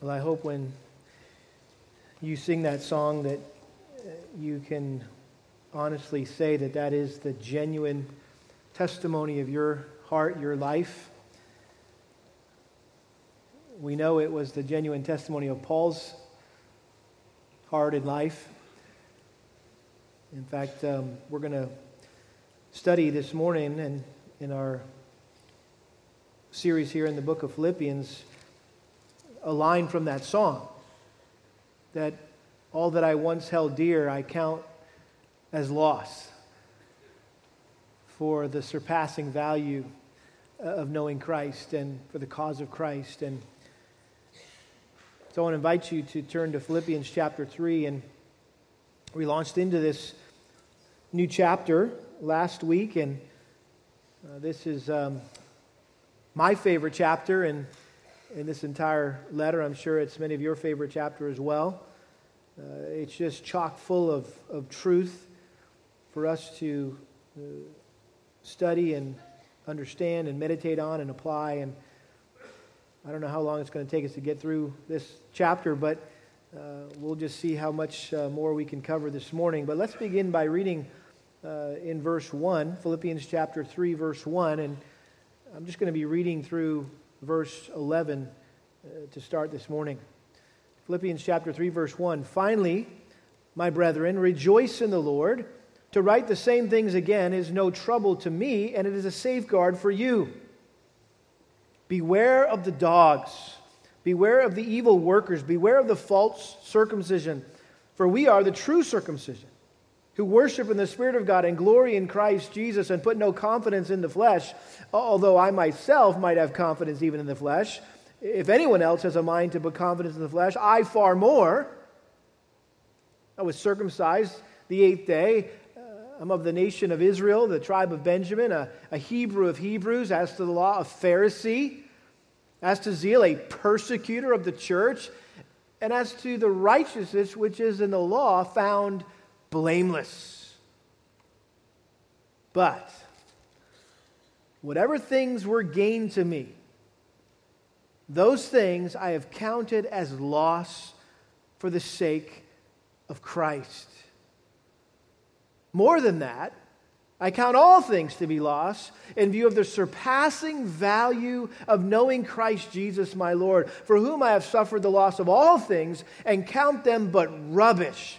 Well, I hope when you sing that song that uh, you can honestly say that that is the genuine testimony of your heart, your life. We know it was the genuine testimony of Paul's heart and life. In fact, um, we're going to study this morning and in our series here in the book of Philippians a line from that song that all that I once held dear I count as loss for the surpassing value of knowing Christ and for the cause of Christ. And so I want to invite you to turn to Philippians chapter 3. And we launched into this new chapter last week, and uh, this is um, my favorite chapter. And in this entire letter. I'm sure it's many of your favorite chapter as well. Uh, it's just chock full of, of truth for us to uh, study and understand and meditate on and apply. And I don't know how long it's going to take us to get through this chapter, but uh, we'll just see how much uh, more we can cover this morning. But let's begin by reading uh, in verse 1, Philippians chapter 3, verse 1. And I'm just going to be reading through verse 11 uh, to start this morning. Philippians chapter 3, verse 1. Finally, my brethren, rejoice in the Lord. To write the same things again is no trouble to me, and it is a safeguard for you. Beware of the dogs. Beware of the evil workers. Beware of the false circumcision. For we are the true circumcision who worship in the Spirit of God and glory in Christ Jesus and put no confidence in the flesh, although I myself might have confidence even in the flesh. If anyone else has a mind to put confidence in the flesh, I far more. I was circumcised the eighth day. Uh, I'm of the nation of Israel, the tribe of Benjamin, a, a Hebrew of Hebrews, as to the law, a Pharisee, as to zeal, a persecutor of the church, and as to the righteousness which is in the law, found blameless. But whatever things were gained to me, those things I have counted as loss for the sake of Christ. More than that, I count all things to be loss in view of the surpassing value of knowing Christ Jesus my Lord, for whom I have suffered the loss of all things and count them but rubbish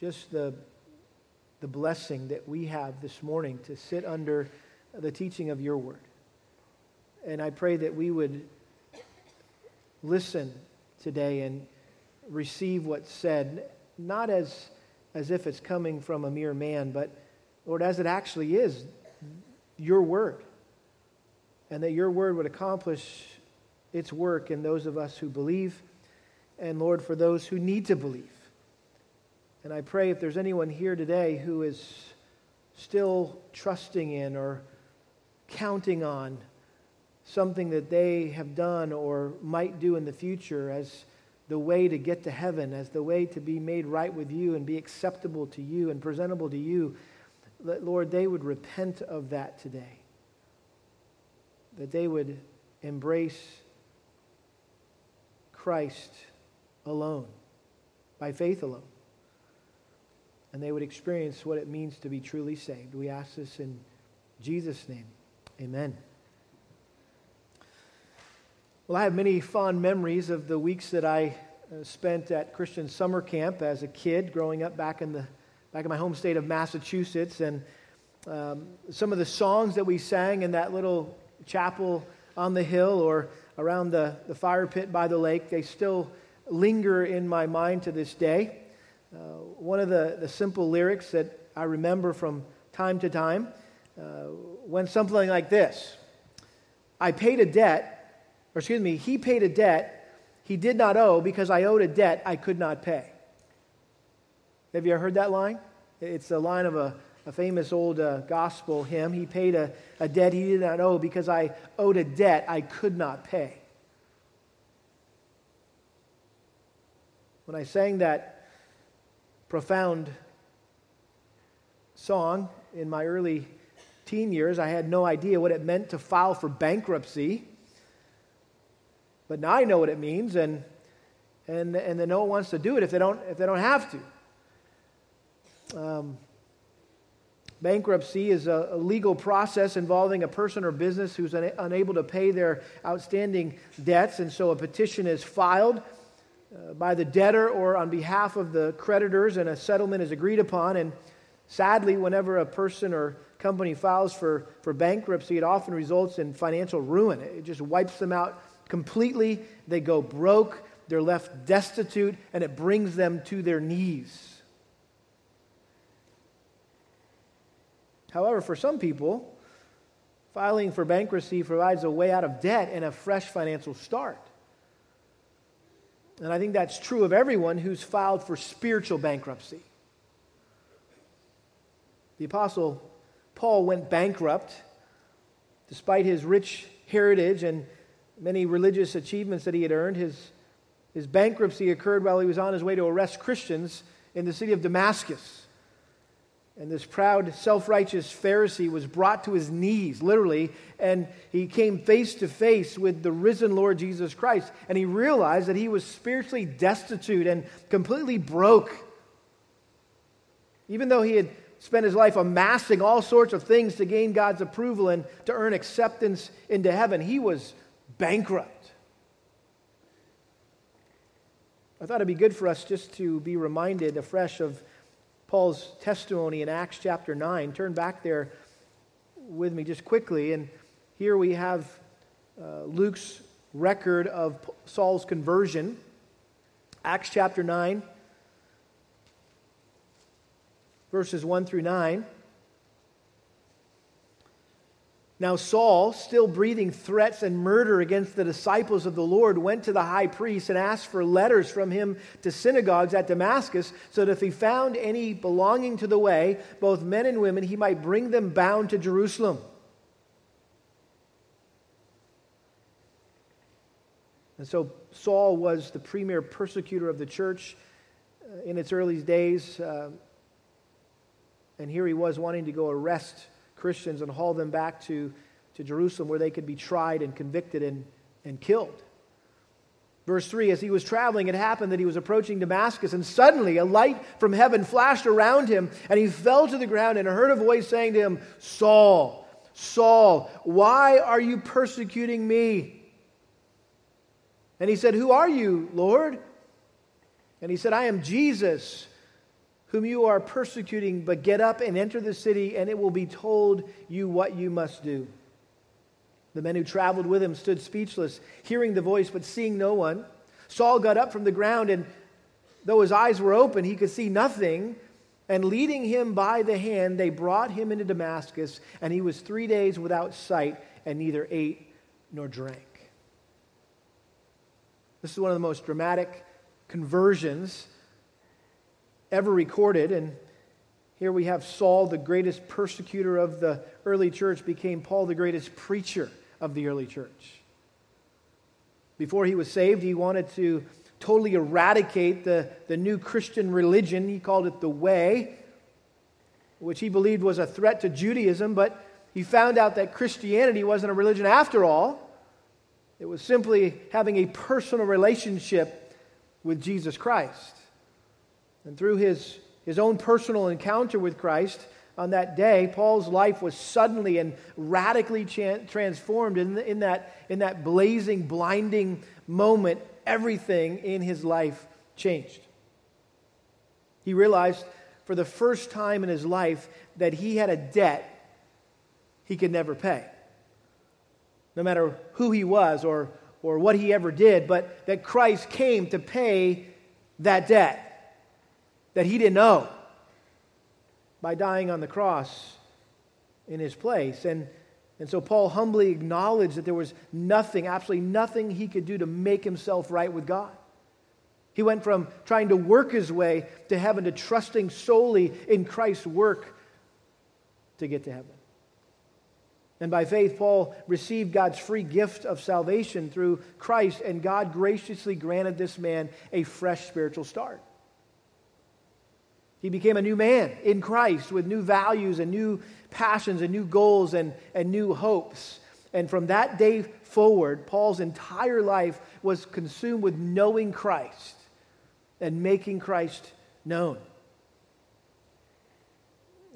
just the, the blessing that we have this morning to sit under the teaching of your word. And I pray that we would listen today and receive what's said, not as, as if it's coming from a mere man, but, Lord, as it actually is, your word. And that your word would accomplish its work in those of us who believe, and Lord, for those who need to believe. And I pray if there's anyone here today who is still trusting in or counting on something that they have done or might do in the future as the way to get to heaven, as the way to be made right with you and be acceptable to you and presentable to you, that, Lord, they would repent of that today. That they would embrace Christ alone, by faith alone and they would experience what it means to be truly saved. We ask this in Jesus' name. Amen. Well, I have many fond memories of the weeks that I uh, spent at Christian summer camp as a kid, growing up back in the back in my home state of Massachusetts, and um, some of the songs that we sang in that little chapel on the hill or around the, the fire pit by the lake, they still linger in my mind to this day. Uh, one of the, the simple lyrics that I remember from time to time uh, went something like this I paid a debt, or excuse me, he paid a debt he did not owe because I owed a debt I could not pay. Have you ever heard that line? It's the line of a, a famous old uh, gospel hymn. He paid a, a debt he did not owe because I owed a debt I could not pay. When I sang that profound song in my early teen years, I had no idea what it meant to file for bankruptcy. But now I know what it means, and, and, and then no one wants to do it if they don't, if they don't have to. Um, bankruptcy is a, a, legal process involving a person or business who's un- unable to pay their outstanding debts, and so a petition is filed Uh, by the debtor or on behalf of the creditors, and a settlement is agreed upon. And sadly, whenever a person or company files for, for bankruptcy, it often results in financial ruin. It just wipes them out completely. They go broke, they're left destitute, and it brings them to their knees. However, for some people, filing for bankruptcy provides a way out of debt and a fresh financial start. And I think that's true of everyone who's filed for spiritual bankruptcy. The Apostle Paul went bankrupt despite his rich heritage and many religious achievements that he had earned. His, his bankruptcy occurred while he was on his way to arrest Christians in the city of Damascus. And this proud, self righteous Pharisee was brought to his knees, literally, and he came face to face with the risen Lord Jesus Christ. And he realized that he was spiritually destitute and completely broke. Even though he had spent his life amassing all sorts of things to gain God's approval and to earn acceptance into heaven. He was bankrupt. I thought it'd be good for us just to be reminded afresh of Paul's testimony in Acts chapter 9. Turn back there with me just quickly. And here we have uh, Luke's record of Saul's conversion. Acts chapter 9 verses 1 through 9. Now, Saul, still breathing threats and murder against the disciples of the Lord, went to the high priest and asked for letters from him to synagogues at Damascus, so that if he found any belonging to the way, both men and women, he might bring them bound to Jerusalem. And so, Saul was the premier persecutor of the church uh, in its early days. Uh, and here he was wanting to go arrest Christians and haul them back to, to Jerusalem where they could be tried and convicted and, and killed. Verse 3 As he was traveling, it happened that he was approaching Damascus, and suddenly a light from heaven flashed around him, and he fell to the ground and heard a voice saying to him, Saul, Saul, why are you persecuting me? And he said, Who are you, Lord? And he said, I am Jesus whom you are persecuting, but get up and enter the city, and it will be told you what you must do. The men who traveled with him stood speechless, hearing the voice, but seeing no one. Saul got up from the ground, and though his eyes were open, he could see nothing. And leading him by the hand, they brought him into Damascus, and he was three days without sight, and neither ate nor drank. This is one of the most dramatic conversions ever recorded. And here we have Saul, the greatest persecutor of the early church, became Paul, the greatest preacher of the early church. Before he was saved, he wanted to totally eradicate the, the new Christian religion. He called it the Way, which he believed was a threat to Judaism, but he found out that Christianity wasn't a religion after all. It was simply having a personal relationship with Jesus Christ. And through his, his own personal encounter with Christ on that day, Paul's life was suddenly and radically transformed. In, the, in, that, in that blazing, blinding moment, everything in his life changed. He realized for the first time in his life that he had a debt he could never pay. No matter who he was or, or what he ever did, but that Christ came to pay that debt that he didn't know by dying on the cross in his place. And And so Paul humbly acknowledged that there was nothing, absolutely nothing he could do to make himself right with God. He went from trying to work his way to heaven to trusting solely in Christ's work to get to heaven. And by faith, Paul received God's free gift of salvation through Christ, and God graciously granted this man a fresh spiritual start. He became a new man in Christ with new values and new passions and new goals and, and new hopes. And from that day forward, Paul's entire life was consumed with knowing Christ and making Christ known.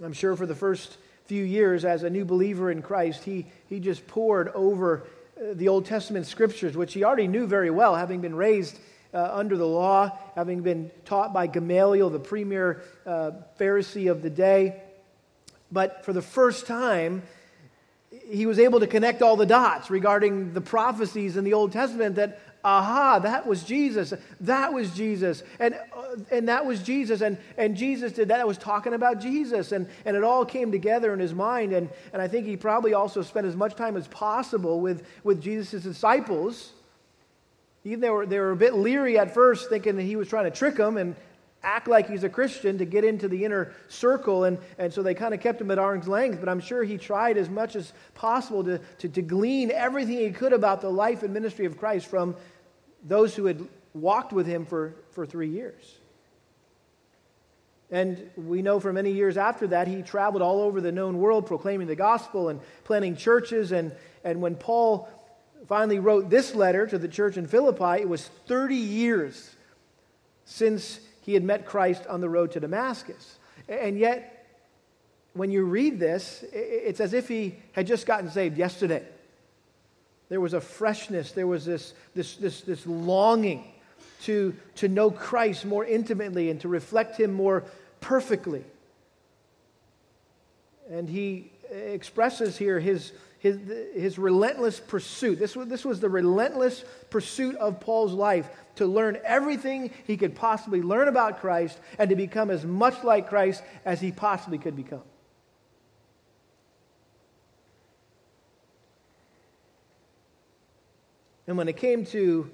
I'm sure for the first few years as a new believer in Christ, he, he just poured over uh, the Old Testament scriptures, which he already knew very well, having been raised uh, under the law, having been taught by Gamaliel, the premier uh, Pharisee of the day. But for the first time, he was able to connect all the dots regarding the prophecies in the Old Testament that, aha, that was Jesus. That was Jesus. And, uh, and that was Jesus. And, and Jesus did that. I was talking about Jesus. And, and it all came together in his mind. And, and I think he probably also spent as much time as possible with, with Jesus' disciples even they were, they were a bit leery at first, thinking that he was trying to trick them and act like he's a Christian to get into the inner circle. And, and so they kind of kept him at arm's length. But I'm sure he tried as much as possible to, to, to glean everything he could about the life and ministry of Christ from those who had walked with him for, for three years. And we know for many years after that, he traveled all over the known world proclaiming the gospel and planting churches. And, and when Paul finally wrote this letter to the church in Philippi, it was 30 years since he had met Christ on the road to Damascus. And yet, when you read this, it's as if he had just gotten saved yesterday. There was a freshness, there was this, this, this, this longing to, to know Christ more intimately and to reflect him more perfectly. And he uh, expresses here his his, his relentless pursuit. This was, this was the relentless pursuit of Paul's life to learn everything he could possibly learn about Christ and to become as much like Christ as he possibly could become. And when it came to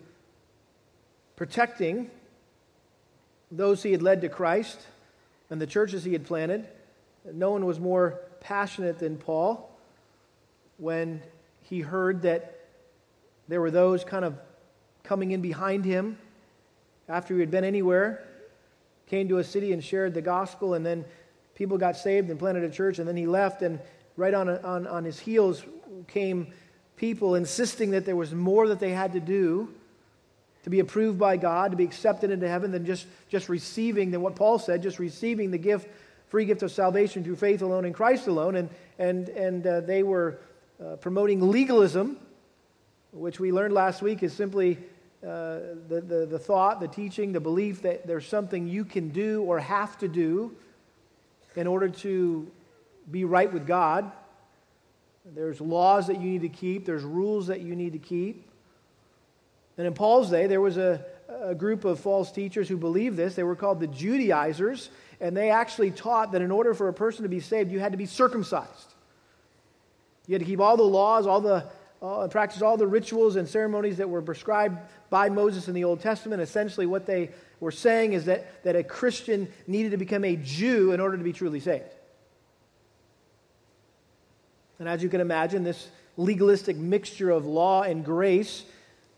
protecting those he had led to Christ and the churches he had planted, no one was more passionate than Paul when he heard that there were those kind of coming in behind him after he had been anywhere, came to a city and shared the gospel, and then people got saved and planted a church, and then he left, and right on, on, on his heels came people insisting that there was more that they had to do to be approved by God, to be accepted into heaven, than just, just receiving, than what Paul said, just receiving the gift, free gift of salvation through faith alone in Christ alone. And, and, and uh, they were uh, promoting legalism, which we learned last week is simply uh, the, the, the thought, the teaching, the belief that there's something you can do or have to do in order to be right with God. There's laws that you need to keep, there's rules that you need to keep. And in Paul's day, there was a, a group of false teachers who believed this. They were called the Judaizers, and they actually taught that in order for a person to be saved, you had to be circumcised. You had to keep all the laws, all the uh, practice all the rituals and ceremonies that were prescribed by Moses in the Old Testament. Essentially, what they were saying is that, that a Christian needed to become a Jew in order to be truly saved. And as you can imagine, this legalistic mixture of law and grace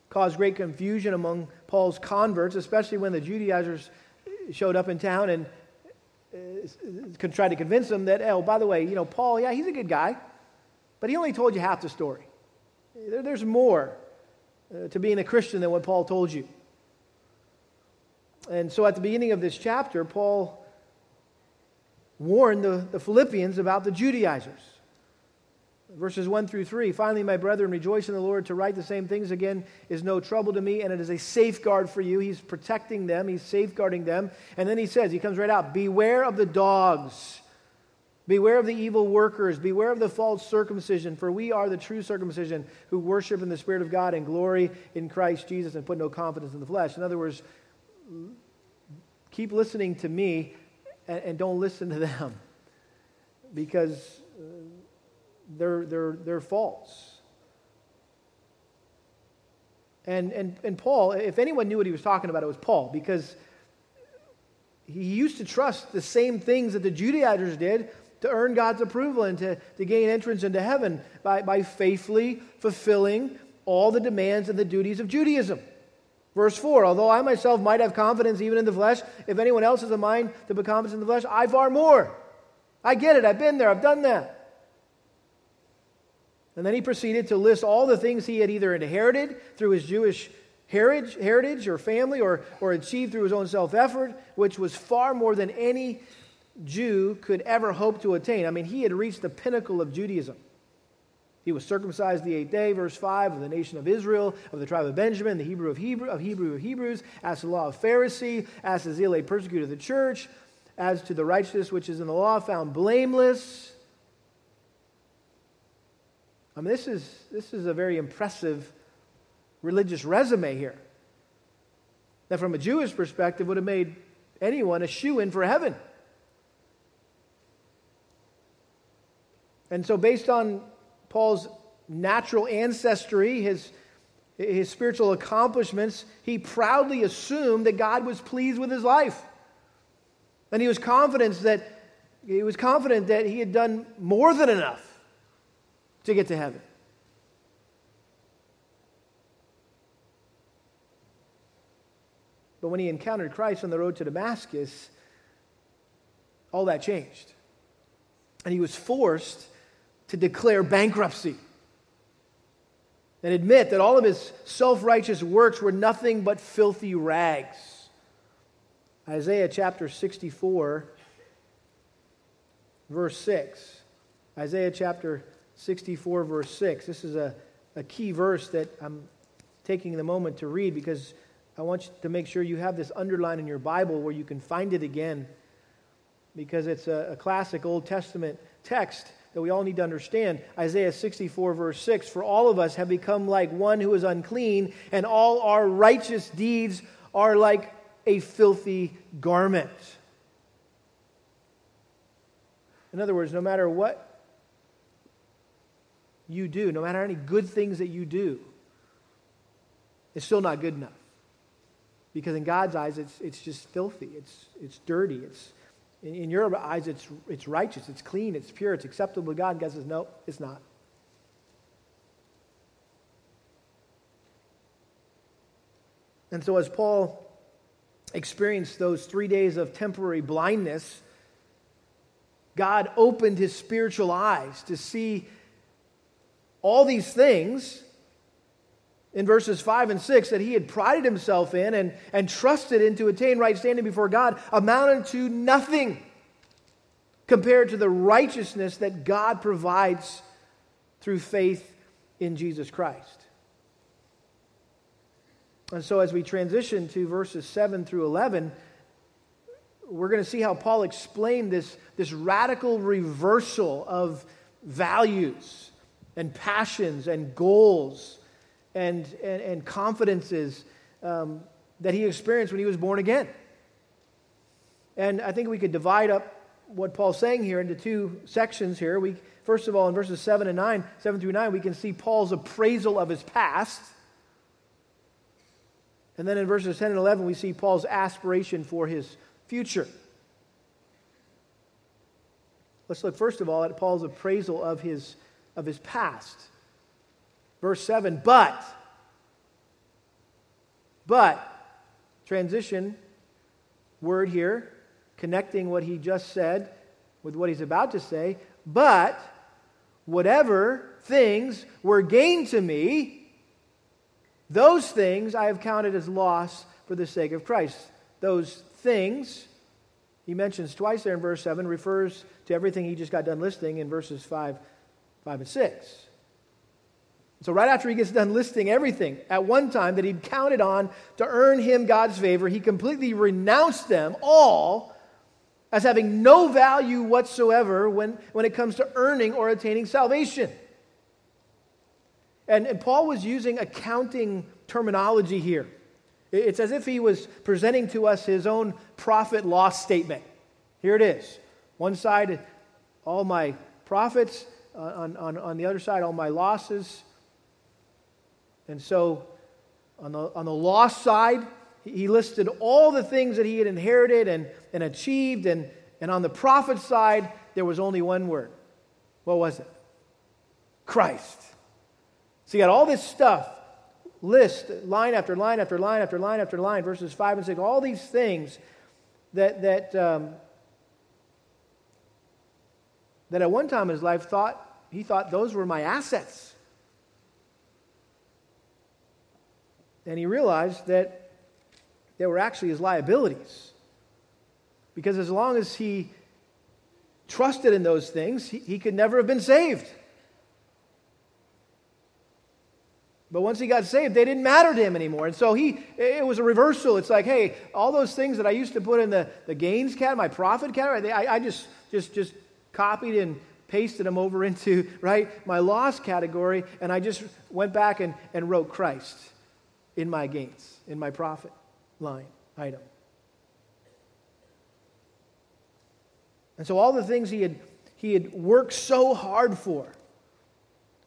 caused great confusion among Paul's converts, especially when the Judaizers showed up in town and uh, tried to convince them that, oh, by the way, you know, Paul, yeah, he's a good guy. But he only told you half the story. There's more uh, to being a Christian than what Paul told you. And so at the beginning of this chapter, Paul warned the, the Philippians about the Judaizers. Verses 1 through 3 Finally, my brethren, rejoice in the Lord. To write the same things again is no trouble to me, and it is a safeguard for you. He's protecting them, he's safeguarding them. And then he says, he comes right out Beware of the dogs Beware of the evil workers. Beware of the false circumcision, for we are the true circumcision who worship in the Spirit of God and glory in Christ Jesus and put no confidence in the flesh. In other words, keep listening to me and, and don't listen to them because uh, they're, they're, their, their faults. And, and, and Paul, if anyone knew what he was talking about, it was Paul, because he used to trust the same things that the Judaizers did to earn God's approval and to, to gain entrance into heaven by, by faithfully fulfilling all the demands and the duties of Judaism. Verse 4 Although I myself might have confidence even in the flesh, if anyone else has a mind to put confidence in the flesh, I far more. I get it. I've been there. I've done that. And then he proceeded to list all the things he had either inherited through his Jewish heritage, heritage or family or, or achieved through his own self effort, which was far more than any Jew could ever hope to attain. I mean, he had reached the pinnacle of Judaism. He was circumcised the eighth day, verse 5, of the nation of Israel, of the tribe of Benjamin, the Hebrew of, Hebrew, of Hebrew of Hebrews, as to the law of Pharisee, as to zeal a persecutor of the church, as to the righteousness which is in the law, found blameless. I mean, this is, this is a very impressive religious resume here. That, from a Jewish perspective, would have made anyone a shoe in for heaven. And so, based on Paul's natural ancestry, his, his spiritual accomplishments, he proudly assumed that God was pleased with his life. And he was confident that he was confident that he had done more than enough to get to heaven. But when he encountered Christ on the road to Damascus, all that changed. And he was forced to declare bankruptcy and admit that all of his self righteous works were nothing but filthy rags. Isaiah chapter 64, verse 6. Isaiah chapter 64, verse 6. This is a, a key verse that I'm taking the moment to read because I want you to make sure you have this underlined in your Bible where you can find it again because it's a, a classic Old Testament text that we all need to understand. Isaiah 64, verse 6 For all of us have become like one who is unclean, and all our righteous deeds are like a filthy garment. In other words, no matter what you do, no matter any good things that you do, it's still not good enough. Because in God's eyes, it's, it's just filthy, it's, it's dirty, it's, in, in your eyes, it's, it's righteous, it's clean, it's pure, it's acceptable to God. And God says, no, it's not. And so, as Paul experienced those three days of temporary blindness, God opened his spiritual eyes to see all these things in verses 5 and 6 that he had prided himself in and, and trusted in to attain right standing before God amounted to nothing compared to the righteousness that God provides through faith in Jesus Christ. And so, as we transition to verses 7 through 11, we're going to see how Paul explained this, this radical reversal of values and passions and goals and, and, and confidences um, that he experienced when he was born again. And I think we could divide up what Paul's saying here into two sections here. We, first of all, in verses 7 and 9, 7 through 9, we can see Paul's appraisal of his past. And then in verses 10 and 11, we see Paul's aspiration for his future. Let's look first of all at Paul's appraisal of his of his past. Verse 7 But, but, transition word here, connecting what he just said with what he's about to say. But, whatever things were gained to me, those things I have counted as loss for the sake of Christ. Those things, he mentions twice there in verse 7, refers to everything he just got done listing in verses 5 5 and 6. So, right after he gets done listing everything at one time that he'd counted on to earn him God's favor, he completely renounced them all as having no value whatsoever when, when it comes to earning or attaining salvation. And, and Paul was using accounting terminology here. It's as if he was presenting to us his own profit loss statement. Here it is. One side, all my profits, uh, on, on, on the other side, all my losses. And so on the, on the loss side, he listed all the things that he had inherited and, and achieved. And, and on the profit side, there was only one word. What was it? Christ. So you got all this stuff, list, line after line after line after line after line, verses 5 and 6, all these things that, that, um, that at one time in his life thought, he thought those were my assets. And he realized that they were actually his liabilities. Because as long as he trusted in those things, he, he could never have been saved. But once he got saved, they didn't matter to him anymore. And so he, it was a reversal. It's like, hey, all those things that I used to put in the, the gains category, my profit category, I, I just, just, just copied and pasted them over into, right, my loss category. And I just went back and, and wrote Christ in my gains, in my profit line item. And so all the things he had, he had worked so hard for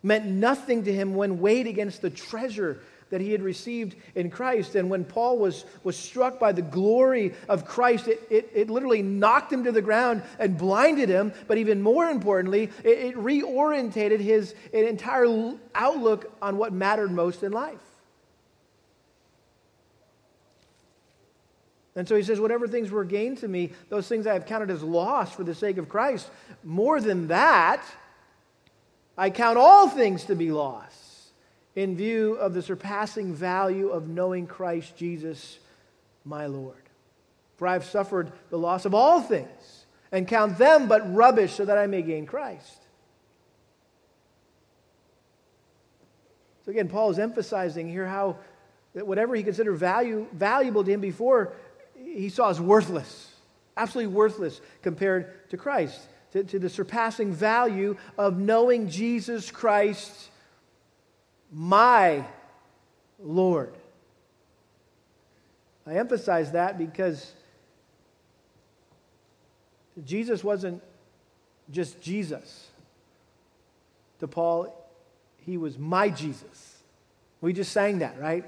meant nothing to him when weighed against the treasure that he had received in Christ. And when Paul was, was struck by the glory of Christ, it, it, it literally knocked him to the ground and blinded him. But even more importantly, it, it reorientated his entire outlook on what mattered most in life. And so he says, Whatever things were gained to me, those things I have counted as loss for the sake of Christ. More than that, I count all things to be loss in view of the surpassing value of knowing Christ Jesus, my Lord. For I have suffered the loss of all things and count them but rubbish so that I may gain Christ. So again, Paul is emphasizing here how that whatever he considered value, valuable to him before he saw as worthless, absolutely worthless compared to Christ, to, to the surpassing value of knowing Jesus Christ, my Lord. I emphasize that because Jesus wasn't just Jesus. To Paul, he was my Jesus. We just sang that, right?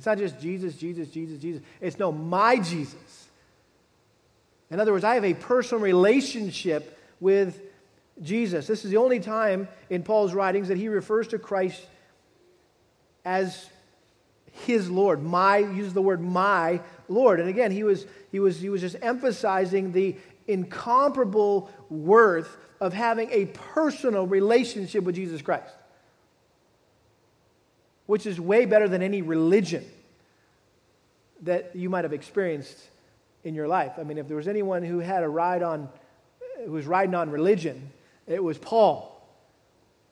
It's not just Jesus, Jesus, Jesus, Jesus. It's no, my Jesus. In other words, I have a personal relationship with Jesus. This is the only time in Paul's writings that he refers to Christ as his Lord. My uses the word my Lord. And again, he was he was he was just emphasizing the incomparable worth of having a personal relationship with Jesus Christ which is way better than any religion that you might have experienced in your life. I mean, if there was anyone who had a ride on, who was riding on religion, it was Paul.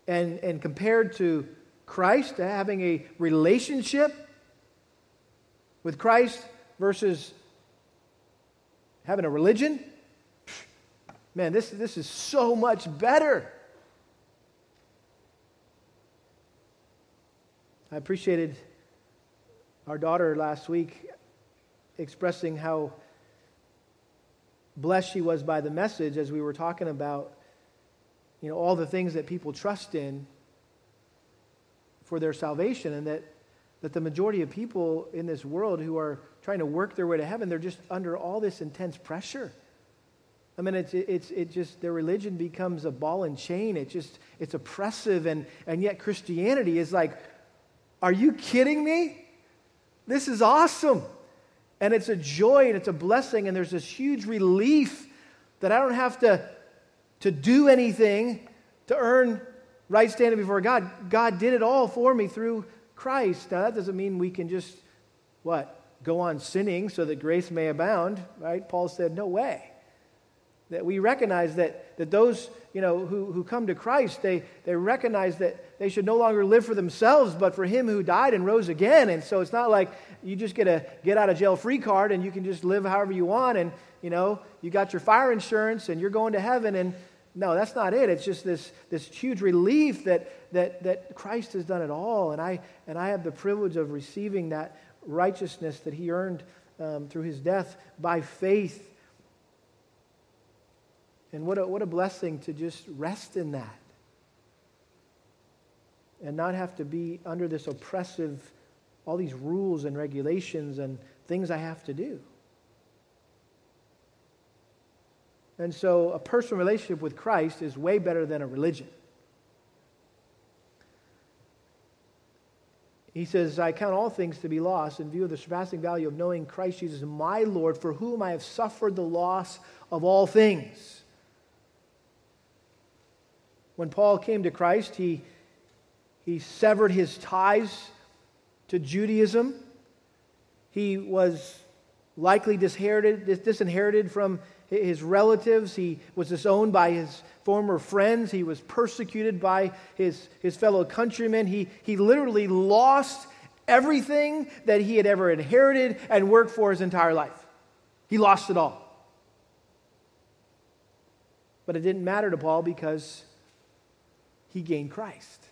And, and compared to Christ, having a relationship with Christ versus having a religion, man, this, this is so much better. I appreciated our daughter last week expressing how blessed she was by the message as we were talking about you know all the things that people trust in for their salvation and that that the majority of people in this world who are trying to work their way to heaven they're just under all this intense pressure I mean, it's, it's, it just, their religion becomes a ball and chain. It just, it's oppressive. And, and yet Christianity is like are you kidding me? This is awesome. And it's a joy and it's a blessing, and there's this huge relief that I don't have to, to do anything to earn right standing before God. God did it all for me through Christ. Now, that doesn't mean we can just, what, go on sinning so that grace may abound, right? Paul said, no way. That we recognize that, that those you know, who, who come to Christ, they, they recognize that they should no longer live for themselves, but for Him who died and rose again. And so it's not like you just get a get out of jail free card and you can just live however you want and, you know, you got your fire insurance and you're going to heaven. And no, that's not it. It's just this, this huge relief that, that, that Christ has done it all. And I, and I have the privilege of receiving that righteousness that He earned um, through His death by faith And what a, what a blessing to just rest in that and not have to be under this oppressive, all these rules and regulations and things I have to do. And so a personal relationship with Christ is way better than a religion. He says, I count all things to be lost in view of the surpassing value of knowing Christ Jesus, my Lord, for whom I have suffered the loss of all things. When Paul came to Christ, he, he severed his ties to Judaism. He was likely disinherited, disinherited from his relatives. He was disowned by his former friends. He was persecuted by his, his fellow countrymen. He, he literally lost everything that he had ever inherited and worked for his entire life. He lost it all. But it didn't matter to Paul because he gained Christ.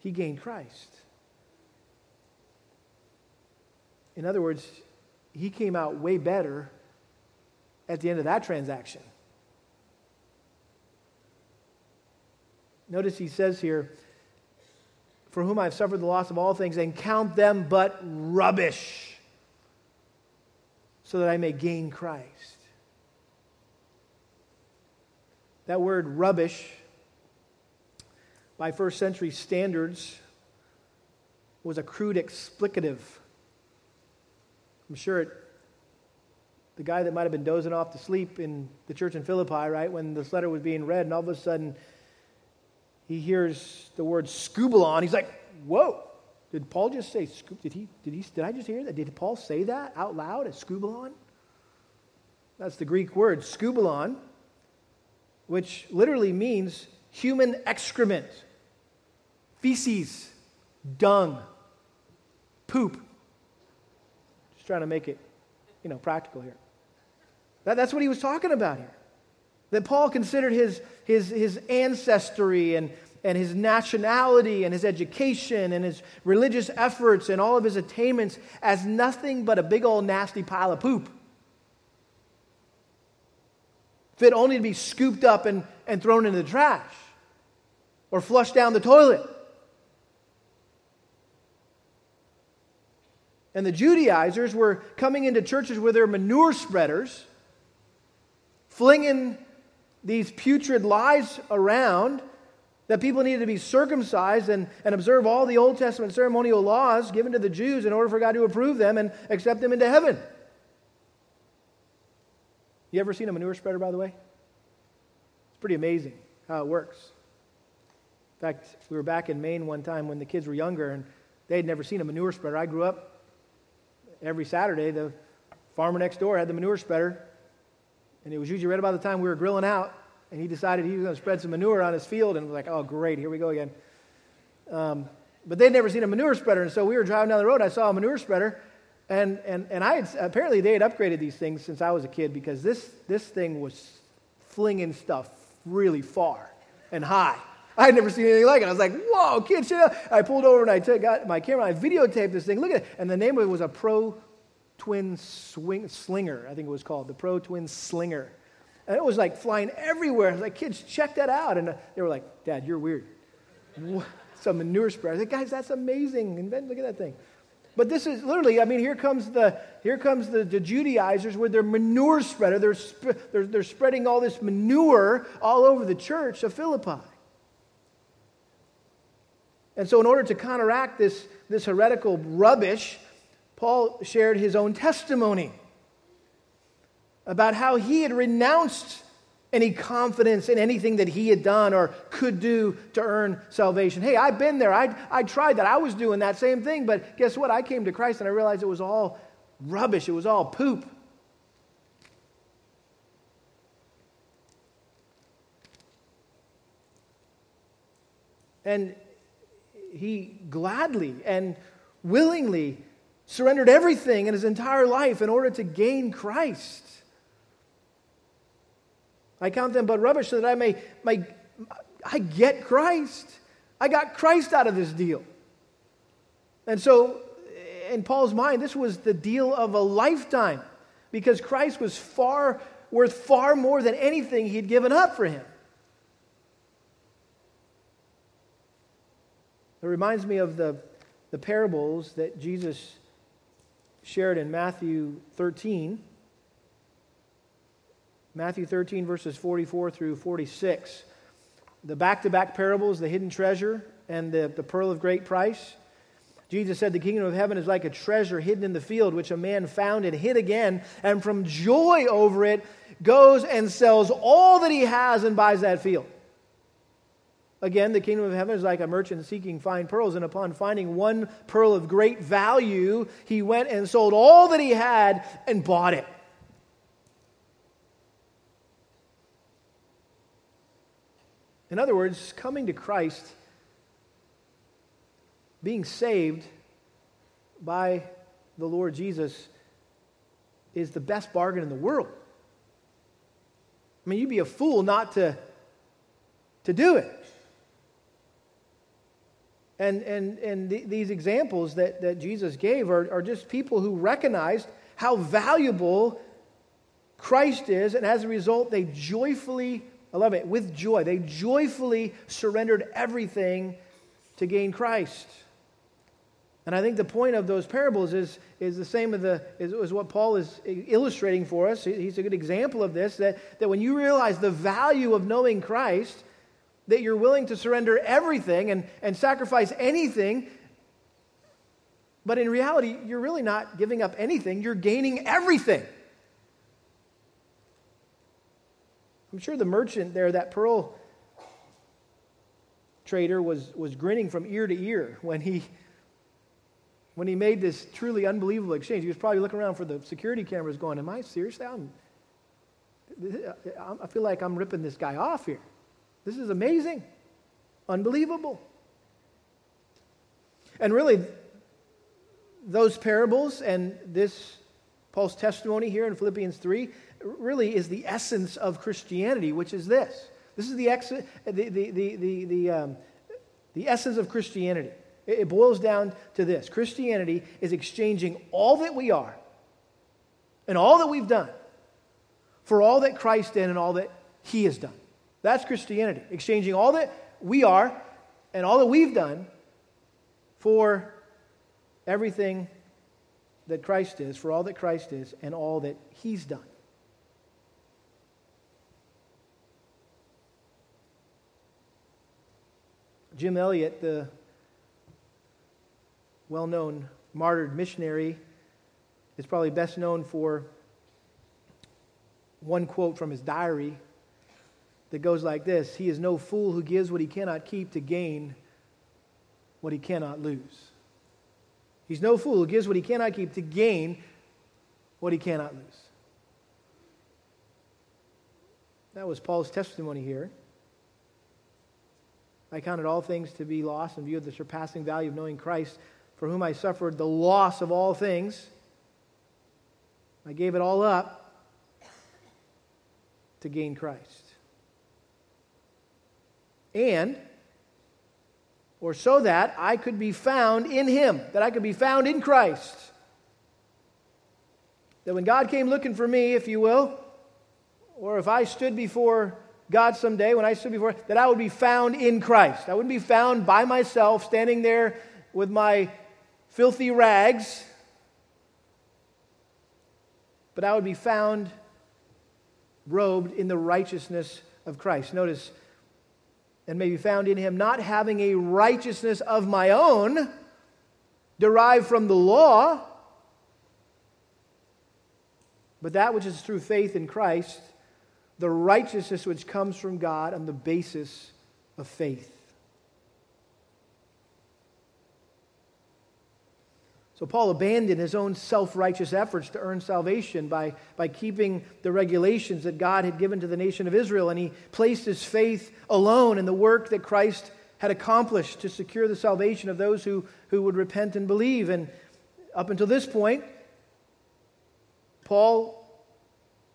He gained Christ. In other words, he came out way better at the end of that transaction. Notice he says here, For whom I've suffered the loss of all things, and count them but rubbish, so that I may gain Christ. That word rubbish, by first century standards, was a crude explicative. I'm sure it the guy that might have been dozing off to sleep in the church in Philippi, right, when this letter was being read, and all of a sudden he hears the word skubalon. He's like, whoa, did Paul just say, did, he, did, he, did I just hear that? Did Paul say that out loud at skubalon? That's the Greek word, skubalon, which literally means human excrement, feces, dung, poop. Just trying to make it, you know, practical here. That, that's what he was talking about here. That Paul considered his, his, his ancestry and, and his nationality and his education and his religious efforts and all of his attainments as nothing but a big old nasty pile of poop. Fit only to be scooped up and, and thrown into the trash or flushed down the toilet. And the Judaizers were coming into churches with their manure spreaders flinging these putrid lies around that people needed to be circumcised and, and observe all the Old Testament ceremonial laws given to the Jews in order for God to approve them and accept them into heaven. You ever seen a manure spreader, by the way? It's pretty amazing how it works. In fact, we were back in Maine one time when the kids were younger and they had never seen a manure spreader. I grew up every Saturday, the farmer next door had the manure spreader and it was usually right about the time we were grilling out, and he decided he was going to spread some manure on his field, and was like, oh, great, here we go again. Um, but they'd never seen a manure spreader, and so we were driving down the road. I saw a manure spreader, and, and, and I had, apparently they had upgraded these things since I was a kid because this, this thing was flinging stuff really far and high. I had never seen anything like it. I was like, whoa, kid, shit. I pulled over and I took, got my camera, I videotaped this thing. Look at it. And the name of it was a Pro twin swing, slinger, I think it was called, the Pro Twin Slinger. And it was like flying everywhere. I was like, kids, check that out. And uh, they were like, Dad, you're weird. Some manure spreader. I said, guys, that's amazing. Invent, look at that thing. But this is literally, I mean, here comes the, here comes the, the Judaizers with their manure spreader. They're, sp- they're, they're spreading all this manure all over the church of Philippi. And so, in order to counteract this, this heretical rubbish, Paul shared his own testimony about how he had renounced any confidence in anything that he had done or could do to earn salvation. Hey, I've been there. I, I tried that. I was doing that same thing. But guess what? I came to Christ and I realized it was all rubbish, it was all poop. And he gladly and willingly surrendered everything in his entire life in order to gain Christ. I count them but rubbish so that I may, may I get Christ. I got Christ out of this deal. And so, in Paul's mind, this was the deal of a lifetime because Christ was far worth far more than anything he'd given up for him. It reminds me of the, the parables that Jesus shared in Matthew 13. Matthew 13, verses 44 through 46. The back to back parables, the hidden treasure and the, the pearl of great price. Jesus said, The kingdom of heaven is like a treasure hidden in the field, which a man found and hid again, and from joy over it goes and sells all that he has and buys that field. Again, the kingdom of heaven is like a merchant seeking fine pearls, and upon finding one pearl of great value, he went and sold all that he had and bought it. In other words, coming to Christ, being saved by the Lord Jesus, is the best bargain in the world. I mean, you'd be a fool not to, to do it. And, and, and th- these examples that, that Jesus gave are, are just people who recognized how valuable Christ is, and as a result, they joyfully, I love it, with joy, they joyfully surrendered everything to gain Christ. And I think the point of those parables is, is the same as, the, is, is what Paul is illustrating for us. He's a good example of this that, that when you realize the value of knowing Christ, that you're willing to surrender everything and, and sacrifice anything. But in reality, you're really not giving up anything, you're gaining everything. I'm sure the merchant there, that pearl trader, was, was grinning from ear to ear when he, when he made this truly unbelievable exchange. He was probably looking around for the security cameras going, Am I serious? I'm, I feel like I'm ripping this guy off here. This is amazing, unbelievable. And really, those parables and this Paul's testimony here in Philippians 3 really is the essence of Christianity, which is this. This is the, ex- the, the, the, the, the, um, the essence of Christianity. It, it boils down to this Christianity is exchanging all that we are and all that we've done for all that Christ did and all that he has done. That's Christianity, exchanging all that we are and all that we've done for everything that Christ is, for all that Christ is, and all that He's done. Jim Elliot, the well known martyred missionary, is probably best known for one quote from his diary that goes like this He is no fool who gives what he cannot keep to gain what he cannot lose. He's no fool who gives what he cannot keep to gain what he cannot lose. That was Paul's testimony here. I counted all things to be lost in view of the surpassing value of knowing Christ, for whom I suffered the loss of all things. I gave it all up to gain Christ and or so that I could be found in him, that I could be found in Christ. That when God came looking for me, if you will, or if I stood before God someday, when I stood before, that I would be found in Christ. I wouldn't be found by myself, standing there with my filthy rags, but I would be found robed in the righteousness of Christ. Notice and may be found in him, not having a righteousness of my own derived from the law, but that which is through faith in Christ, the righteousness which comes from God on the basis of faith. So Paul abandoned his own self righteous efforts to earn salvation by, by keeping the regulations that God had given to the nation of Israel, and he placed his faith alone in the work that Christ had accomplished to secure the salvation of those who, who would repent and believe. And up until this point, Paul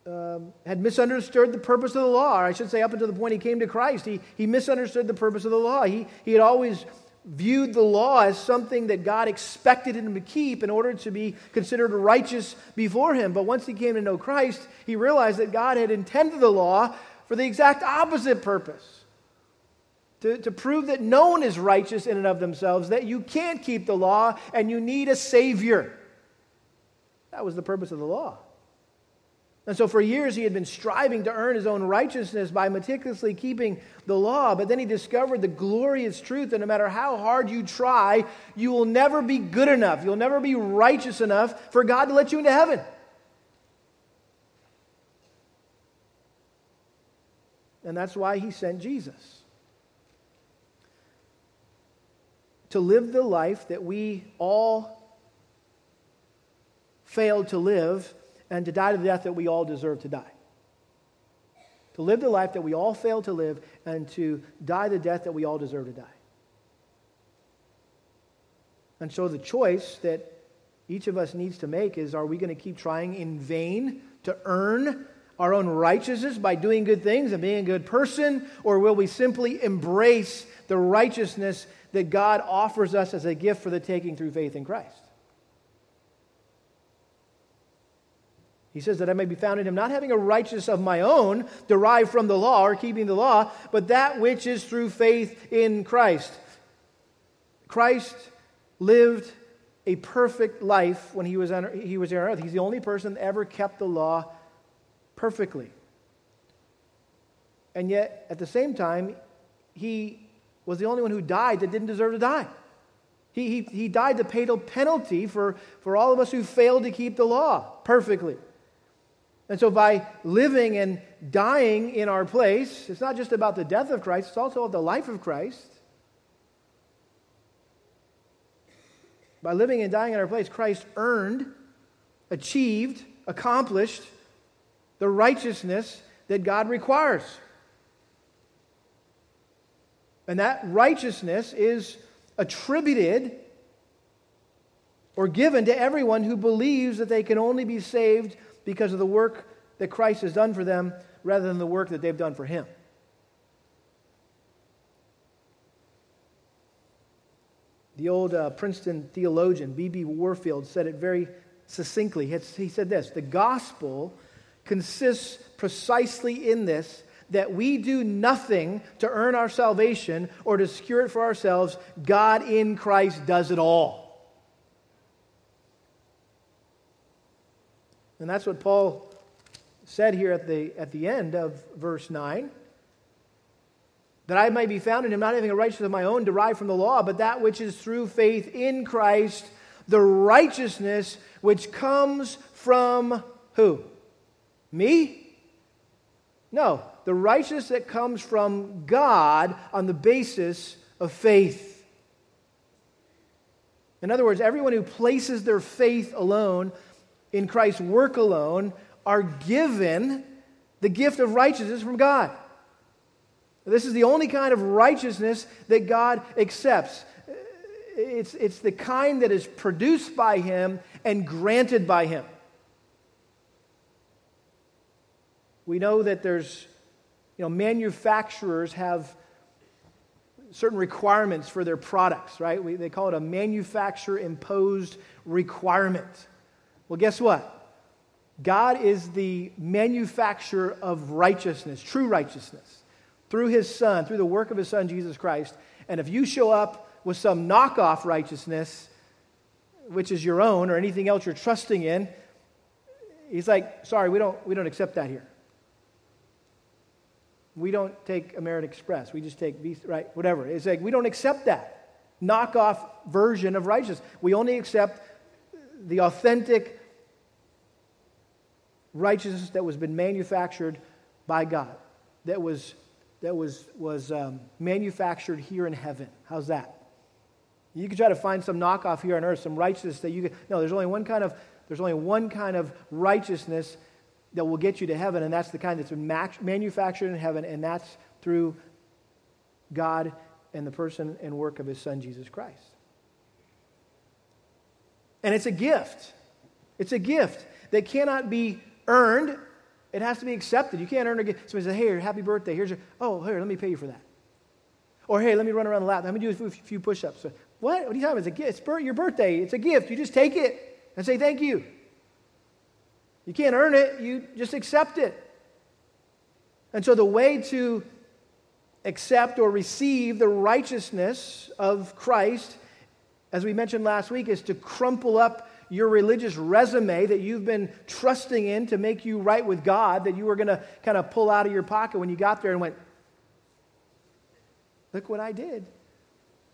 um, had misunderstood the purpose of the law, or I should say, up until the point he came to Christ. He, he misunderstood the purpose of the law. He, he had always viewed the law as something that God expected him to keep in order to be considered righteous before him. But once he came to know Christ, he realized that God had intended the law for the exact opposite purpose to, to prove that no one is righteous in and of themselves, that you can't keep the law and you need a Savior. That was the purpose of the law. And so for years he had been striving to earn his own righteousness by meticulously keeping the law. But then he discovered the glorious truth that no matter how hard you try, you will never be good enough. You'll never be righteous enough for God to let you into heaven. And that's why he sent Jesus. to live the life that we all failed to live and to die the death that we all deserve to die. To live the life that we all fail to live and to die the death that we all deserve to die. And so the choice that each of us needs to make is are we going to keep trying in vain to earn our own righteousness by doing good things and being a good person, or will we simply embrace the righteousness that God offers us as a gift for the taking through faith in Christ. He says that I may be found in him, not having a righteousness of my own derived from the law or keeping the law, but that which is through faith in Christ. Christ lived a perfect life when he was on, he was here on earth. He's the only person that ever kept the law perfectly. And yet, at the same time, he was the only one who died that didn't deserve to die. He, he, he died to pay the penalty for, for all of us who failed to keep the law perfectly. And so, by living and dying in our place, it's not just about the death of Christ, it's also of the life of Christ. By living and dying in our place, Christ earned, achieved, accomplished the righteousness that God requires. And that righteousness is attributed or given to everyone who believes that they can only be saved because of the work that Christ has done for them rather than the work that they've done for him. The old uh, Princeton theologian, B.B. Warfield, said it very succinctly. He said this The gospel consists precisely in this that we do nothing to earn our salvation or to secure it for ourselves. God in Christ does it all. And that's what Paul said here at the, at the end of verse 9 that I may be found in him, not having a righteousness of my own derived from the law, but that which is through faith in Christ, the righteousness which comes from who? Me? No, the righteousness that comes from God on the basis of faith. In other words, everyone who places their faith alone in Christ's work alone are given the gift of righteousness from God. This is the only kind of righteousness that God accepts. It's, it's the kind that is produced by Him and granted by Him. We know that there's you know, manufacturers have certain requirements for their products, right? We, they call it a manufacturer imposed requirement. Well, guess what? God is the manufacturer of righteousness, true righteousness, through his Son, through the work of his Son, Jesus Christ. And if you show up with some knockoff righteousness, which is your own or anything else you're trusting in, he's like, sorry, we don't, we don't accept that here we don't take American Express. We just take Visa, right? Whatever. It's like we don't accept that knockoff version of righteousness. We only accept the authentic righteousness that was been manufactured by God, that was that was was um, manufactured here in heaven. How's that? You can try to find some knockoff here on earth, some righteousness that you can. No, there's only one kind of there's only one kind of righteousness that will get you to heaven, and that's the kind that's been manufactured in heaven, and that's through God and the person and work of his son, Jesus Christ. And it's a gift. It's a gift that cannot be earned. It has to be accepted. You can't earn a gift. Somebody says, hey, happy birthday. Here's your, oh, here, let me pay you for that. Or, hey, let me run around the lap. Let me do a few push ups. What? What are you talking about? It's, a it's your birthday. It's a gift. You just take it and say thank you. You can't earn it, you just accept it. And so the way to accept or receive the righteousness of Christ, as we mentioned last week, is to crumple up your religious resume that you've been trusting in to make you right with God, that you were going to kind of pull out of your pocket when you got there and went, Look what I did.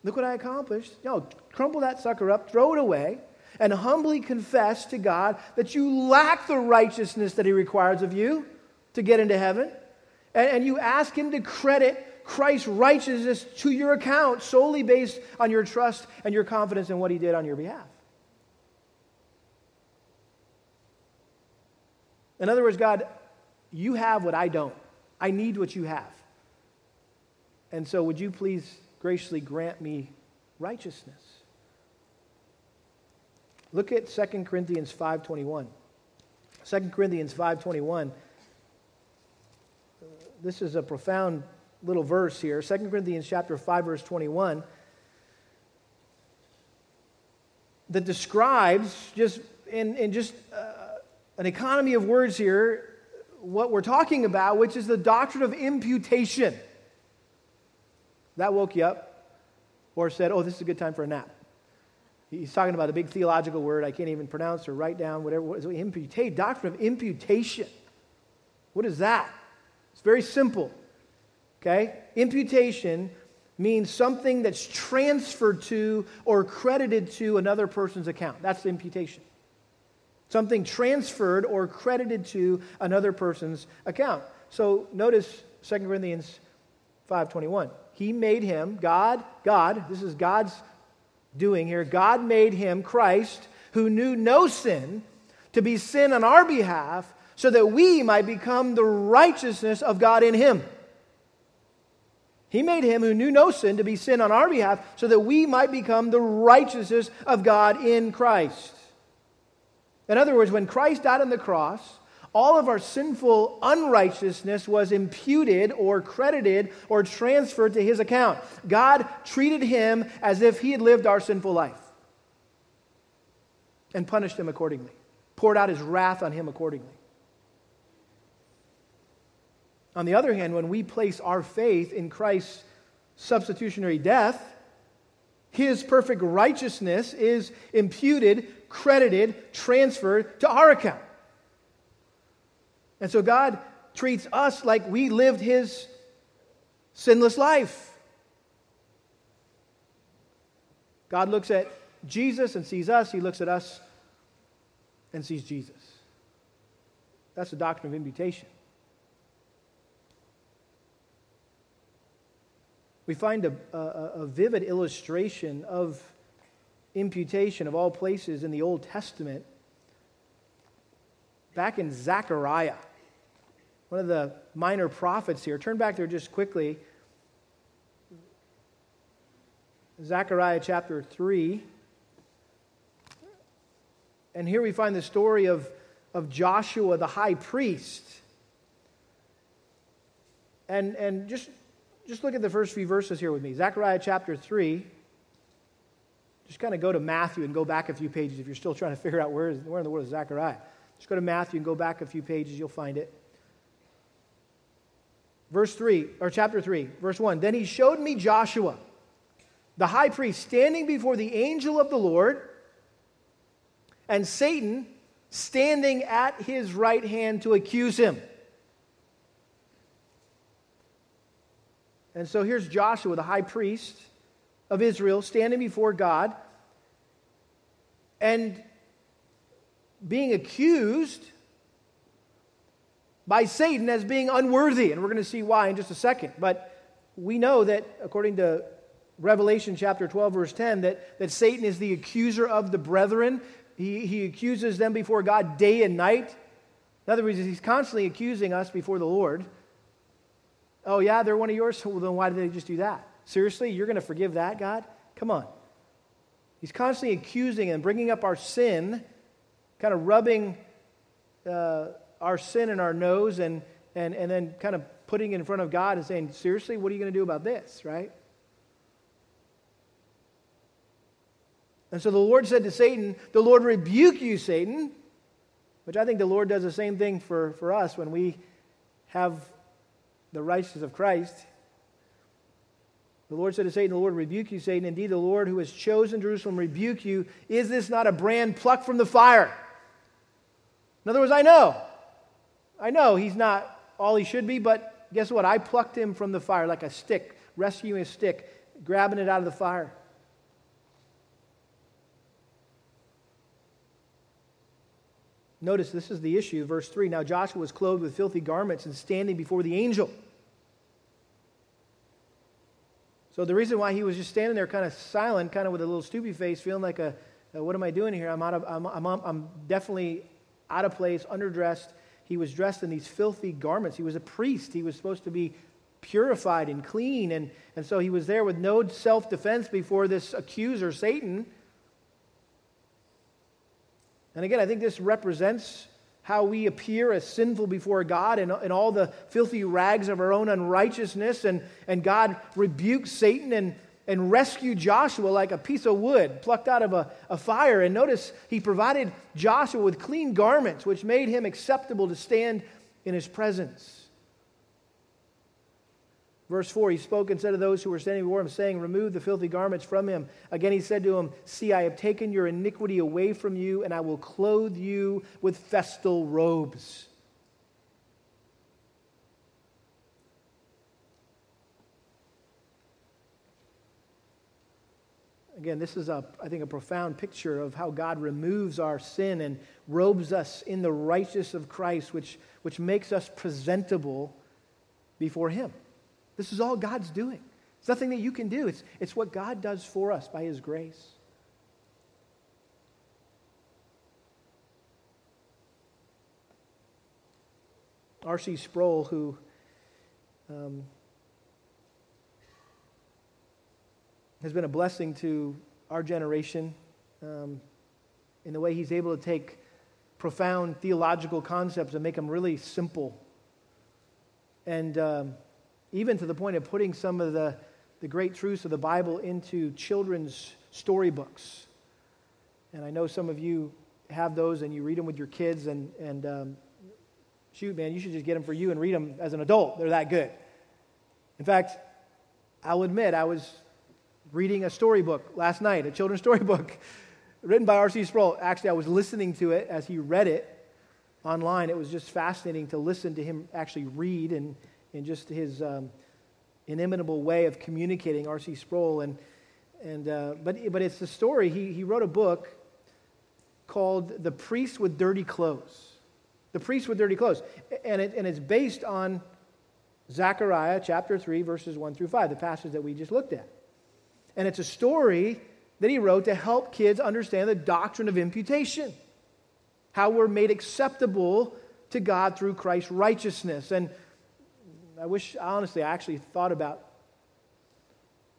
Look what I accomplished. No, crumple that sucker up, throw it away, and humbly confess to God that you lack the righteousness that He requires of you to get into heaven. And, and you ask Him to credit Christ's righteousness to your account solely based on your trust and your confidence in what He did on your behalf. In other words, God, you have what I don't. I need what you have. And so, would you please graciously grant me righteousness? Look at 2 Corinthians 5.21. 2 Corinthians 5.21. This is a profound little verse here. 2 Corinthians chapter 5, verse 21. That describes just in, in just an economy of words here what we're talking about, which is the doctrine of imputation. That woke you up? Or said, oh, this is a good time for a nap? He's talking about a big theological word I can't even pronounce or write down, whatever. it imputate, doctrine of imputation. What is that? It's very simple. Okay? Imputation means something that's transferred to or credited to another person's account. That's imputation. Something transferred or credited to another person's account. So notice 2 Corinthians 5:21. He made him, God, God, this is God's doing here. God made him, Christ, who knew no sin, to be sin on our behalf so that we might become the righteousness of God in him. He made him who knew no sin to be sin on our behalf so that we might become the righteousness of God in Christ. In other words, when Christ died on the cross, all of our sinful unrighteousness was imputed or credited or transferred to his account. God treated him as if he had lived our sinful life and punished him accordingly, poured out his wrath on him accordingly. On the other hand, when we place our faith in Christ's substitutionary death, his perfect righteousness is imputed, credited, transferred to our account. And so God treats us like we lived his sinless life. God looks at Jesus and sees us, he looks at us and sees Jesus. That's the doctrine of imputation. We find a, a, a, vivid illustration of imputation of all places in the Old Testament back in Zechariah one of the minor prophets here. Turn back there just quickly. Zechariah chapter 3. And here we find the story of, of Joshua the high priest. And, and just, just look at the first few verses here with me. Zechariah chapter 3. Just kind of go to Matthew and go back a few pages if you're still trying to figure out where, is, where in the world is Zechariah. Just go to Matthew and go back a few pages, you'll find it. Verse 3, or chapter 3, verse 1. Then he showed me Joshua, the high priest, standing before the angel of the Lord, and Satan standing at his right hand to accuse him. And so here's Joshua, the high priest of Israel, standing before God and being accused by Satan as being unworthy. And we're going to see why in just a second. But we know that according to Revelation chapter 12, verse 10, that, that Satan is the accuser of the brethren. He, he accuses them before God day and night. In other words, he's constantly accusing us before the Lord. Oh, yeah, they're one of yours? Well, then why did they just do that? Seriously, you're going to forgive that, God? Come on. He's constantly accusing and bringing up our sin, kind of rubbing uh, our sin in our nose and, and, and then kind of putting it in front of God and saying, Seriously, what are you going to do about this, right? And so the Lord said to Satan, The Lord rebuke you, Satan, which I think the Lord does the same thing for, for us when we have the righteousness of Christ. The Lord said to Satan, The Lord rebuke you, Satan. Indeed, the Lord who has chosen Jerusalem rebuke you. Is this not a brand plucked from the fire? In other words, I know. I know he's not all he should be, but guess what? I plucked him from the fire like a stick, rescuing a stick, grabbing it out of the fire. Notice this is the issue, verse 3. Now Joshua was clothed with filthy garments and standing before the angel. So the reason why he was just standing there kind of silent, kind of with a little stoopy face, feeling like a, uh, what am I doing here? I'm, out of, I'm, I'm, I'm definitely out of place, underdressed. He was dressed in these filthy garments. He was a priest. He was supposed to be purified and clean. And, and so he was there with no self defense before this accuser, Satan. And again, I think this represents how we appear as sinful before God and, and all the filthy rags of our own unrighteousness. And, and God rebuked Satan and, and rescued Joshua like a piece of wood plucked out of a, a fire. And notice he provided Joshua with clean garments, which made him acceptable to stand in his presence. Verse 4 He spoke and said to those who were standing before him, saying, Remove the filthy garments from him. Again he said to him, See, I have taken your iniquity away from you, and I will clothe you with festal robes. Again, this is, a, I think, a profound picture of how God removes our sin and robes us in the righteousness of Christ, which, which makes us presentable before Him. This is all God's doing. It's nothing that you can do, it's, it's what God does for us by His grace. R.C. Sproul, who um, has been a blessing to our generation um, in the way he's able to take profound theological concepts and make them really simple. And um, even to the point of putting some of the, the great truths of the Bible into children's storybooks. And I know some of you have those and you read them with your kids, and, and um, shoot, man, you should just get them for you and read them as an adult. They're that good. In fact, I'll admit, I was reading a storybook last night, a children's storybook written by R.C. Sproul. Actually, I was listening to it as he read it online. It was just fascinating to listen to him actually read and in just his um, inimitable way of communicating, R.C. Sproul. And, and, uh, but, but it's the story. He, he wrote a book called The Priest with Dirty Clothes. The Priest with Dirty Clothes. And, it, and it's based on Zechariah chapter 3, verses 1 through 5, the passage that we just looked at. And it's a story that he wrote to help kids understand the doctrine of imputation, how we're made acceptable to God through Christ's righteousness. And I wish, honestly, I actually thought about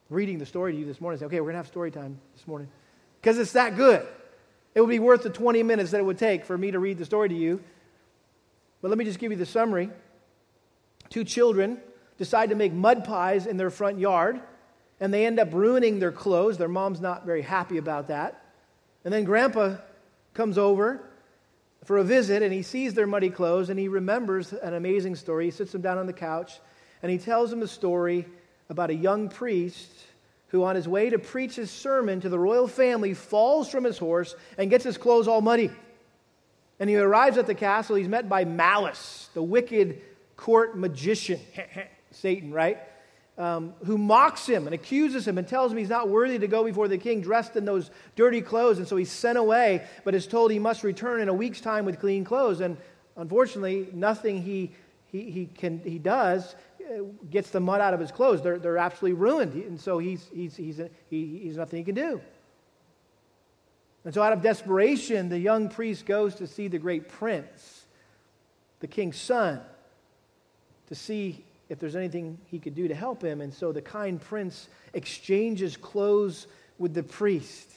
reading the story to you this morning. Say, okay, we're going to have story time this morning. Because it's that good. It would be worth the 20 minutes that it would take for me to read the story to you. But let me just give you the summary. Two children decide to make mud pies in their front yard, and they end up ruining their clothes. Their mom's not very happy about that. And then grandpa comes over for a visit and he sees their muddy clothes and he remembers an amazing story. He sits them down on the couch and he tells them a story about a young priest who, on his way to preach his sermon to the royal family, falls from his horse and gets his clothes all muddy. And he arrives at the castle. He's met by Malice, the wicked court magician, Satan, right? Um, who mocks him and accuses him and tells him he's not worthy to go before the king dressed in those dirty clothes. And so he's sent away, but is told he must return in a week's time with clean clothes. And unfortunately, nothing he, he, he, can, he does uh, gets the mud out of his clothes. They're, they're absolutely ruined. And so he's, he's, he's, he, he's nothing he can do. And so, out of desperation, the young priest goes to see the great prince, the king's son, to see if there's anything he could do to help him. And so the kind prince exchanges clothes with the priest.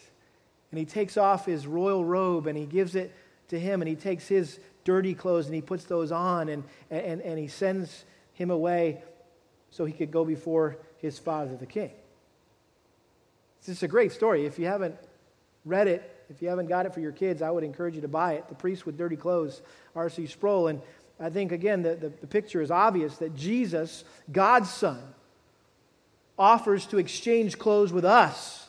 And he takes off his royal robe and he gives it to him. And he takes his dirty clothes and he puts those on. And, and, and he sends him away so he could go before his father, the king. This is a great story. If you haven't read it. If you haven't got it for your kids, I would encourage you to buy it. The Priest with Dirty Clothes, R.C. Sproul. And I think, again, the, the, the picture is obvious that Jesus, God's Son, offers to exchange clothes with us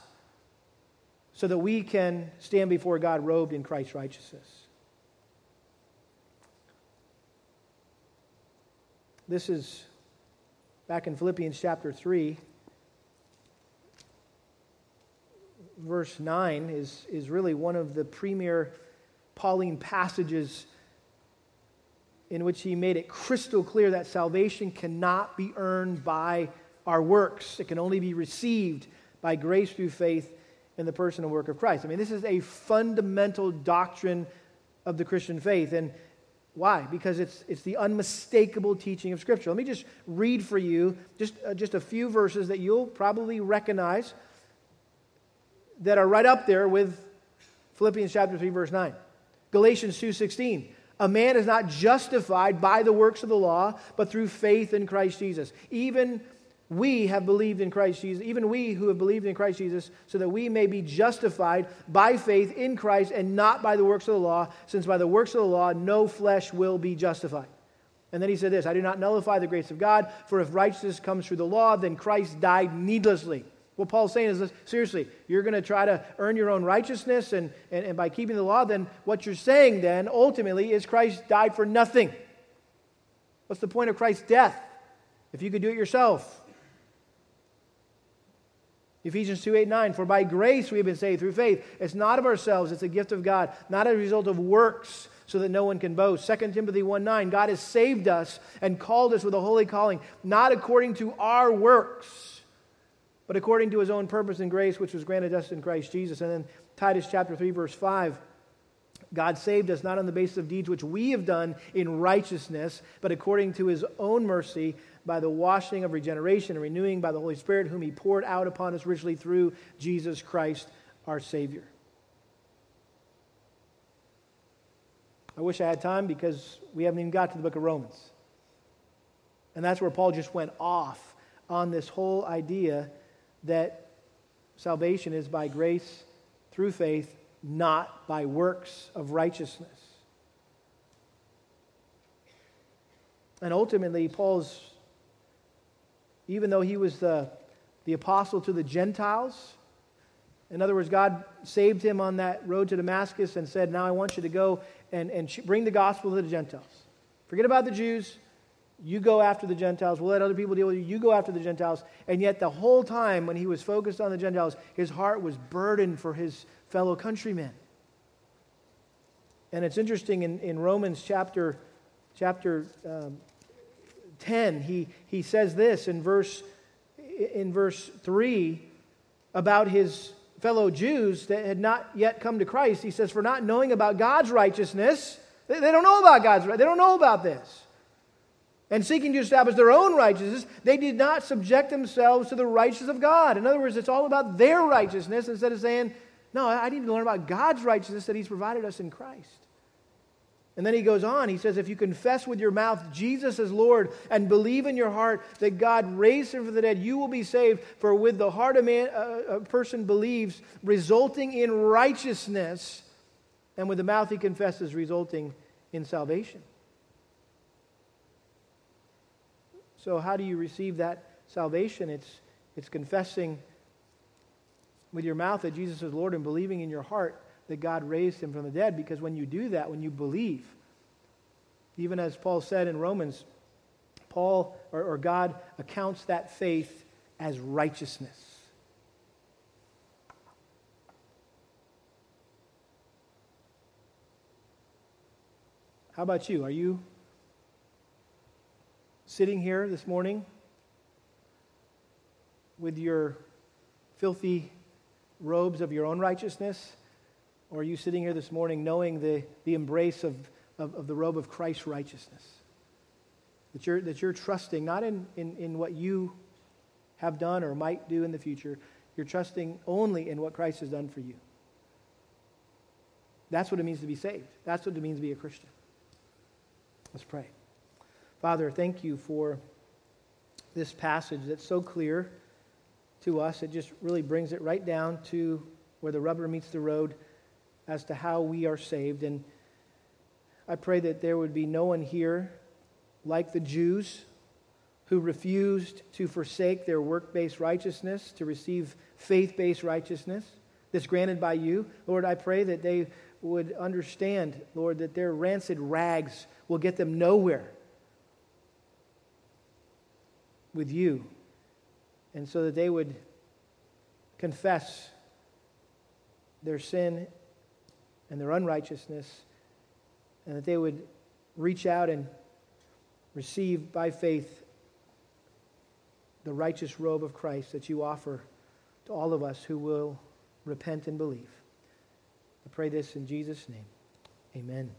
so that we can stand before God robed in Christ's righteousness. This is back in Philippians chapter 3. Verse 9 is, is really one of the premier Pauline passages in which he made it crystal clear that salvation cannot be earned by our works. It can only be received by grace through faith in the person and work of Christ. I mean, this is a fundamental doctrine of the Christian faith. And why? Because it's, it's the unmistakable teaching of Scripture. Let me just read for you just, uh, just a few verses that you'll probably recognize that are right up there with Philippians chapter 3, verse 9. Galatians 2.16 a man is not justified by the works of the law, but through faith in Christ Jesus. Even we have believed in Christ Jesus, even we who have believed in Christ Jesus, so that we may be justified by faith in Christ and not by the works of the law, since by the works of the law no flesh will be justified. And then he said this I do not nullify the grace of God, for if righteousness comes through the law, then Christ died needlessly. What Paul's saying is seriously, you're going to try to earn your own righteousness, and, and, and by keeping the law, then what you're saying then ultimately is Christ died for nothing. What's the point of Christ's death if you could do it yourself? Ephesians 2 8 9, for by grace we have been saved through faith. It's not of ourselves, it's a gift of God, not a result of works, so that no one can boast. 2 Timothy 1 9, God has saved us and called us with a holy calling, not according to our works but according to his own purpose and grace, which was granted us in Christ Jesus. And then Titus chapter 3, verse 5. God saved us not on the basis of deeds which we have done in righteousness, but according to his own mercy by the washing of regeneration and renewing by the Holy Spirit, whom he poured out upon us richly through Jesus Christ our Savior. I wish I had time because we haven't even got to the book of Romans. And that's where Paul just went off on this whole idea that salvation is by grace through faith, not by works of righteousness. And ultimately, Paul's, even though he was the, the apostle to the Gentiles, in other words, God saved him on that road to Damascus and said, Now I want you to go and, and bring the gospel to the Gentiles. Forget about the Jews. You go after the Gentiles. We'll let other people deal with you. You go after the Gentiles. And yet, the whole time when he was focused on the Gentiles, his heart was burdened for his fellow countrymen. And it's interesting in, in Romans chapter, chapter um, 10, he, he says this in verse, in verse 3 about his fellow Jews that had not yet come to Christ. He says, For not knowing about God's righteousness, they, they don't know about God's. They don't know about this and seeking to establish their own righteousness, they did not subject themselves to the righteousness of God. In other words, it's all about their righteousness instead of saying, No, I need to learn about God's righteousness that He's provided us in Christ. And then he goes on, he says, If you confess with your mouth Jesus as Lord and believe in your heart that God raised him from the dead, you will be saved. For with the heart a, man, a, a person believes, resulting in righteousness, and with the mouth he confesses, resulting in salvation. So, how do you receive that salvation? It's, it's confessing with your mouth that Jesus is Lord and believing in your heart that God raised him from the dead. Because when you do that, when you believe, even as Paul said in Romans, Paul or, or God accounts that faith as righteousness. How about you? Are you sitting here this morning with your filthy robes of your own righteousness? Or are you sitting here this morning knowing the, the embrace of, of, of the robe of Christ's righteousness? That you're, that you're trusting not in, in, in what you have done or might do in the future, you're trusting only in what Christ has done for you. That's what it means to be saved. That's what it means to be a Christian. Let's pray. Father, thank you for this passage that's so clear to us. It just really brings it right down to where the rubber meets the road as to how we are saved. And I pray that there would be no one here like the Jews who refused to forsake their work based righteousness to receive faith based righteousness that's granted by you. Lord, I pray that they would understand, Lord, that their rancid rags will get them nowhere with you. And so that they would confess their sin and their unrighteousness, and that they would reach out and receive by faith the righteous robe of Christ that you offer to all of us who will repent and believe. I pray this in Jesus' name. Amen.